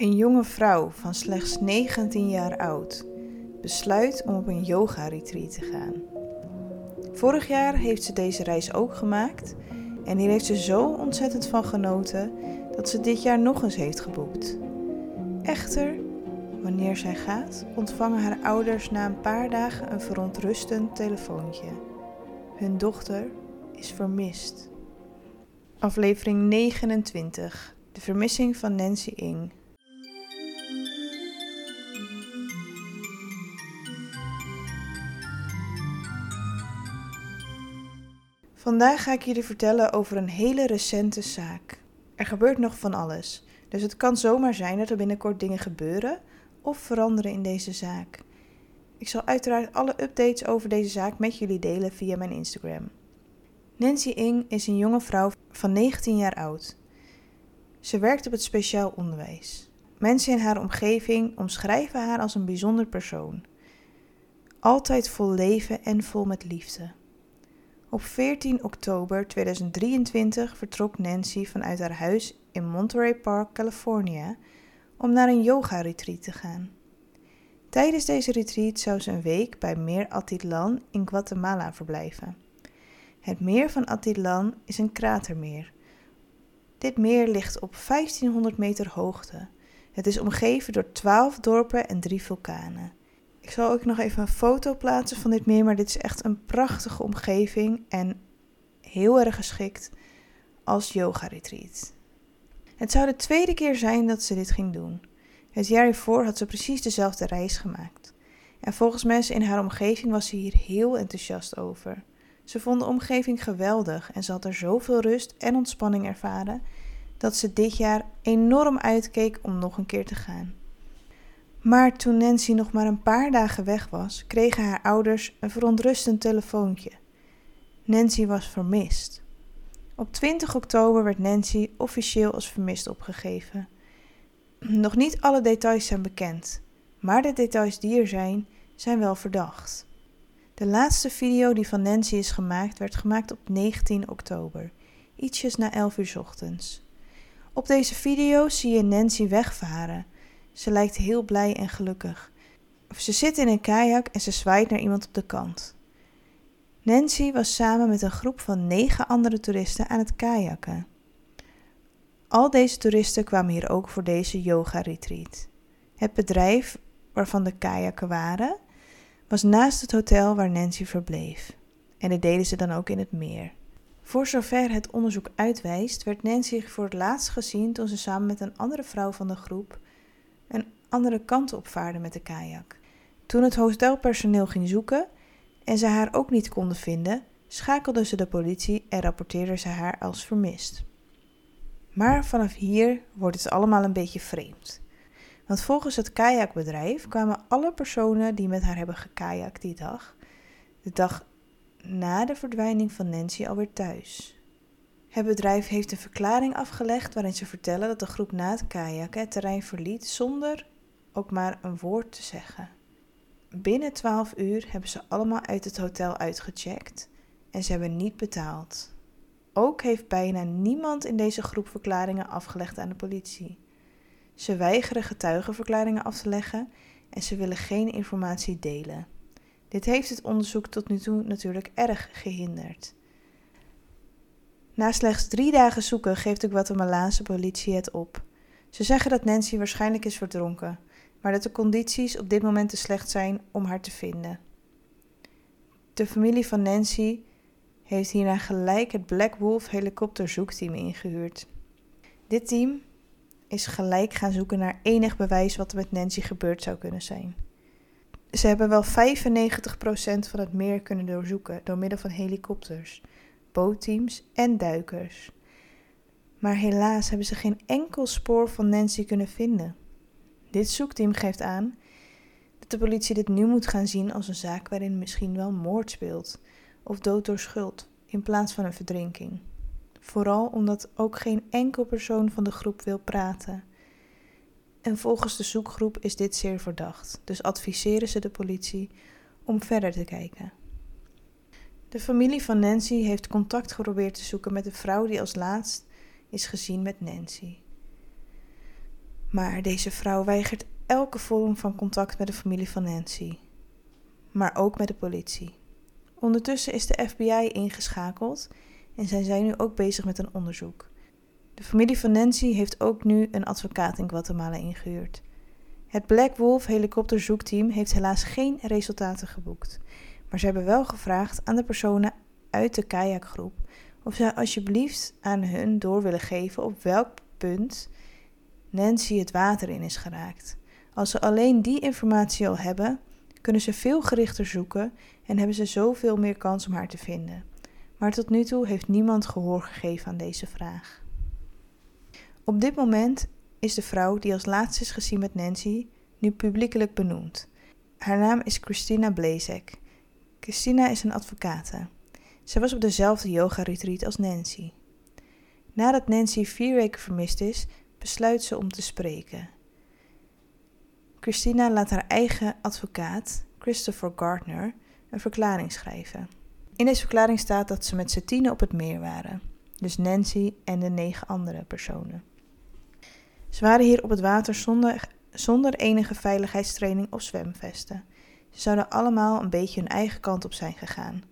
Een jonge vrouw van slechts 19 jaar oud besluit om op een yoga-retreat te gaan. Vorig jaar heeft ze deze reis ook gemaakt en hier heeft ze zo ontzettend van genoten dat ze dit jaar nog eens heeft geboekt. Echter, wanneer zij gaat, ontvangen haar ouders na een paar dagen een verontrustend telefoontje. Hun dochter is vermist. Aflevering 29. De vermissing van Nancy Ing. Vandaag ga ik jullie vertellen over een hele recente zaak. Er gebeurt nog van alles, dus het kan zomaar zijn dat er binnenkort dingen gebeuren of veranderen in deze zaak. Ik zal uiteraard alle updates over deze zaak met jullie delen via mijn Instagram. Nancy Ing is een jonge vrouw van 19 jaar oud. Ze werkt op het speciaal onderwijs. Mensen in haar omgeving omschrijven haar als een bijzonder persoon. Altijd vol leven en vol met liefde. Op 14 oktober 2023 vertrok Nancy vanuit haar huis in Monterey Park, Californië, om naar een yoga-retreat te gaan. Tijdens deze retreat zou ze een week bij Meer Atitlan in Guatemala verblijven. Het meer van Atitlan is een kratermeer. Dit meer ligt op 1500 meter hoogte. Het is omgeven door 12 dorpen en drie vulkanen. Ik zal ook nog even een foto plaatsen van dit meer, maar dit is echt een prachtige omgeving en heel erg geschikt als yoga retreat. Het zou de tweede keer zijn dat ze dit ging doen. Het jaar hiervoor had ze precies dezelfde reis gemaakt. En volgens mensen in haar omgeving was ze hier heel enthousiast over. Ze vond de omgeving geweldig en ze had er zoveel rust en ontspanning ervaren dat ze dit jaar enorm uitkeek om nog een keer te gaan. Maar toen Nancy nog maar een paar dagen weg was, kregen haar ouders een verontrustend telefoontje. Nancy was vermist. Op 20 oktober werd Nancy officieel als vermist opgegeven. Nog niet alle details zijn bekend, maar de details die er zijn, zijn wel verdacht. De laatste video die van Nancy is gemaakt, werd gemaakt op 19 oktober, ietsjes na 11 uur ochtends. Op deze video zie je Nancy wegvaren ze lijkt heel blij en gelukkig. Ze zit in een kajak en ze zwaait naar iemand op de kant. Nancy was samen met een groep van negen andere toeristen aan het kajakken. Al deze toeristen kwamen hier ook voor deze yoga-retreat. Het bedrijf waarvan de kajakken waren, was naast het hotel waar Nancy verbleef. En dit deden ze dan ook in het meer. Voor zover het onderzoek uitwijst, werd Nancy voor het laatst gezien toen ze samen met een andere vrouw van de groep andere kant opvaarde met de kajak. Toen het hotelpersoneel ging zoeken en ze haar ook niet konden vinden, schakelden ze de politie en rapporteerden ze haar als vermist. Maar vanaf hier wordt het allemaal een beetje vreemd. Want volgens het kajakbedrijf kwamen alle personen die met haar hebben gekajakt die dag, de dag na de verdwijning van Nancy alweer thuis. Het bedrijf heeft een verklaring afgelegd waarin ze vertellen dat de groep na het kajakken het terrein verliet zonder ook maar een woord te zeggen. Binnen 12 uur hebben ze allemaal uit het hotel uitgecheckt en ze hebben niet betaald. Ook heeft bijna niemand in deze groep verklaringen afgelegd aan de politie. Ze weigeren getuigenverklaringen af te leggen en ze willen geen informatie delen. Dit heeft het onderzoek tot nu toe natuurlijk erg gehinderd. Na slechts drie dagen zoeken geeft de Guatemalaanse politie het op. Ze zeggen dat Nancy waarschijnlijk is verdronken, maar dat de condities op dit moment te slecht zijn om haar te vinden. De familie van Nancy heeft hierna gelijk het Black Wolf helikopterzoekteam ingehuurd. Dit team is gelijk gaan zoeken naar enig bewijs wat er met Nancy gebeurd zou kunnen zijn. Ze hebben wel 95% van het meer kunnen doorzoeken door middel van helikopters bootteams en duikers. Maar helaas hebben ze geen enkel spoor van Nancy kunnen vinden. Dit zoekteam geeft aan dat de politie dit nu moet gaan zien als een zaak waarin misschien wel moord speelt of dood door schuld in plaats van een verdrinking. Vooral omdat ook geen enkel persoon van de groep wil praten. En volgens de zoekgroep is dit zeer verdacht, dus adviseren ze de politie om verder te kijken. De familie van Nancy heeft contact geprobeerd te zoeken met de vrouw die als laatst is gezien met Nancy. Maar deze vrouw weigert elke vorm van contact met de familie van Nancy, maar ook met de politie. Ondertussen is de FBI ingeschakeld en zijn zij nu ook bezig met een onderzoek. De familie van Nancy heeft ook nu een advocaat in Guatemala ingehuurd. Het Black Wolf helikopterzoekteam heeft helaas geen resultaten geboekt, maar ze hebben wel gevraagd aan de personen uit de kajakgroep of ze alsjeblieft aan hun door willen geven op welk punt Nancy het water in is geraakt. Als ze alleen die informatie al hebben, kunnen ze veel gerichter zoeken en hebben ze zoveel meer kans om haar te vinden. Maar tot nu toe heeft niemand gehoor gegeven aan deze vraag. Op dit moment is de vrouw die als laatste is gezien met Nancy nu publiekelijk benoemd. Haar naam is Christina Blazek. Christina is een advocate. Ze was op dezelfde yoga-retreat als Nancy. Nadat Nancy vier weken vermist is, besluit ze om te spreken. Christina laat haar eigen advocaat, Christopher Gardner, een verklaring schrijven. In deze verklaring staat dat ze met z'n op het meer waren, dus Nancy en de negen andere personen. Ze waren hier op het water zonder, zonder enige veiligheidstraining of zwemvesten. Ze zouden allemaal een beetje hun eigen kant op zijn gegaan.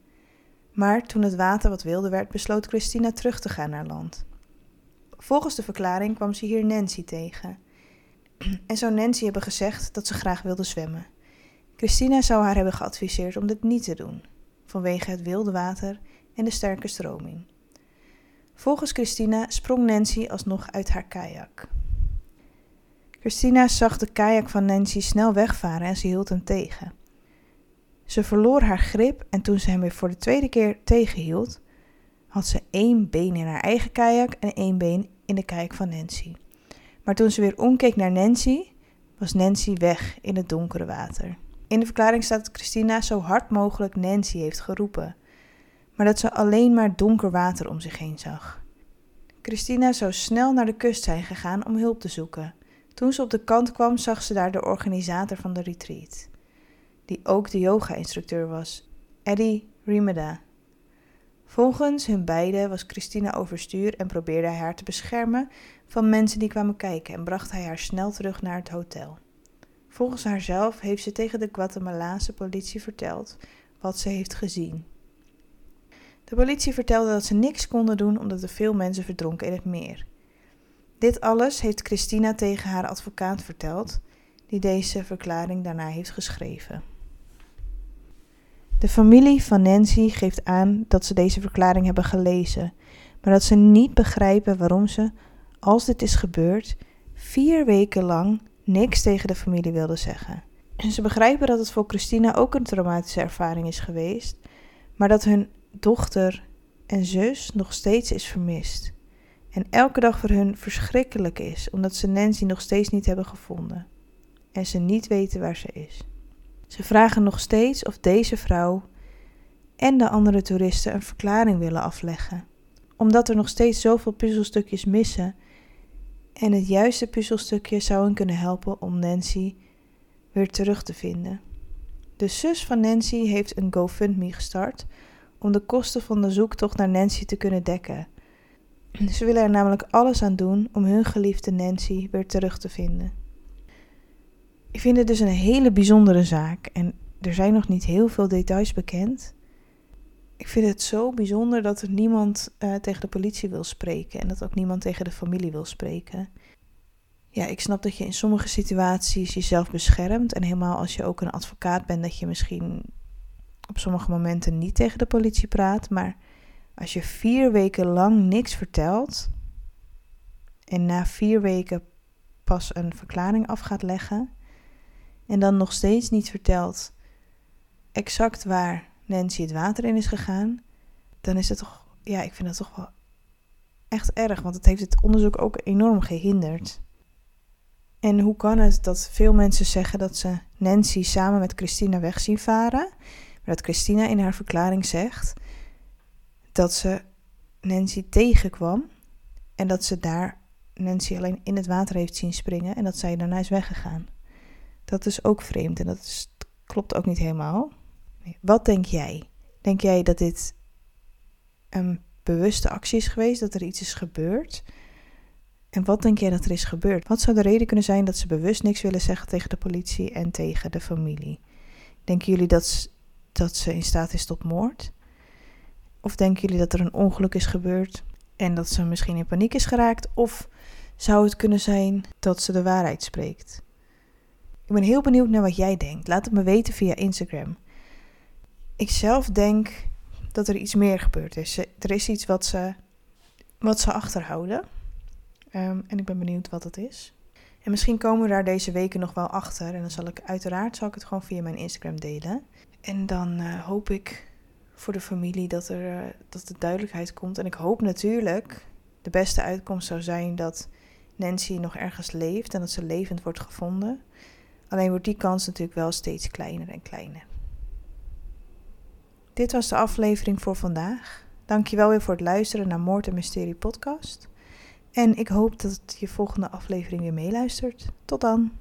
Maar toen het water wat wilder werd, besloot Christina terug te gaan naar land. Volgens de verklaring kwam ze hier Nancy tegen. En zou Nancy hebben gezegd dat ze graag wilde zwemmen. Christina zou haar hebben geadviseerd om dit niet te doen, vanwege het wilde water en de sterke stroming. Volgens Christina sprong Nancy alsnog uit haar kajak. Christina zag de kajak van Nancy snel wegvaren en ze hield hem tegen. Ze verloor haar grip en toen ze hem weer voor de tweede keer tegenhield, had ze één been in haar eigen kajak en één been in de kajak van Nancy. Maar toen ze weer omkeek naar Nancy, was Nancy weg in het donkere water. In de verklaring staat dat Christina zo hard mogelijk Nancy heeft geroepen, maar dat ze alleen maar donker water om zich heen zag. Christina zou snel naar de kust zijn gegaan om hulp te zoeken. Toen ze op de kant kwam, zag ze daar de organisator van de retreat, die ook de yoga-instructeur was, Eddie Rimeda. Volgens hun beiden was Christina overstuur en probeerde hij haar te beschermen van mensen die kwamen kijken en bracht hij haar snel terug naar het hotel. Volgens haarzelf heeft ze tegen de Guatemalaanse politie verteld wat ze heeft gezien. De politie vertelde dat ze niks konden doen omdat er veel mensen verdronken in het meer. Dit alles heeft Christina tegen haar advocaat verteld, die deze verklaring daarna heeft geschreven. De familie van Nancy geeft aan dat ze deze verklaring hebben gelezen, maar dat ze niet begrijpen waarom ze, als dit is gebeurd, vier weken lang niks tegen de familie wilde zeggen. En ze begrijpen dat het voor Christina ook een traumatische ervaring is geweest, maar dat hun dochter en zus nog steeds is vermist. En elke dag voor hun verschrikkelijk is, omdat ze Nancy nog steeds niet hebben gevonden. En ze niet weten waar ze is. Ze vragen nog steeds of deze vrouw en de andere toeristen een verklaring willen afleggen, omdat er nog steeds zoveel puzzelstukjes missen en het juiste puzzelstukje zou hen kunnen helpen om Nancy weer terug te vinden. De zus van Nancy heeft een GoFundMe gestart om de kosten van de zoektocht naar Nancy te kunnen dekken. Ze willen er namelijk alles aan doen om hun geliefde Nancy weer terug te vinden. Ik vind het dus een hele bijzondere zaak en er zijn nog niet heel veel details bekend. Ik vind het zo bijzonder dat er niemand uh, tegen de politie wil spreken en dat ook niemand tegen de familie wil spreken. Ja, ik snap dat je in sommige situaties jezelf beschermt en helemaal als je ook een advocaat bent, dat je misschien op sommige momenten niet tegen de politie praat, maar als je vier weken lang niks vertelt en na vier weken pas een verklaring af gaat leggen, en dan nog steeds niet vertelt exact waar Nancy het water in is gegaan, dan is het toch, ja, ik vind dat toch wel echt erg, want het heeft het onderzoek ook enorm gehinderd. En hoe kan het dat veel mensen zeggen dat ze Nancy samen met Christina weg zien varen, maar dat Christina in haar verklaring zegt dat ze Nancy tegenkwam en dat ze daar Nancy alleen in het water heeft zien springen en dat zij daarna is weggegaan. Dat is ook vreemd en dat klopt ook niet helemaal. Wat denk jij? Denk jij dat dit een bewuste actie is geweest, dat er iets is gebeurd? En wat denk jij dat er is gebeurd? Wat zou de reden kunnen zijn dat ze bewust niks willen zeggen tegen de politie en tegen de familie? Denken jullie dat, dat ze in staat is tot moord? Of denken jullie dat er een ongeluk is gebeurd en dat ze misschien in paniek is geraakt? Of zou het kunnen zijn dat ze de waarheid spreekt? Ik ben heel benieuwd naar wat jij denkt. Laat het me weten via Instagram. Ik zelf denk dat er iets meer gebeurd is. Er is iets wat ze, wat ze achterhouden. Um, en ik ben benieuwd wat het is. En misschien komen we daar deze weken nog wel achter. En dan zal ik uiteraard zal ik het gewoon via mijn Instagram delen. En dan uh, hoop ik voor de familie dat er uh, dat de duidelijkheid komt. En ik hoop natuurlijk de beste uitkomst zou zijn dat Nancy nog ergens leeft en dat ze levend wordt gevonden. Alleen wordt die kans natuurlijk wel steeds kleiner en kleiner. Dit was de aflevering voor vandaag. Dankjewel weer voor het luisteren naar Moord en Mysterie podcast. En ik hoop dat je volgende aflevering weer meeluistert. Tot dan!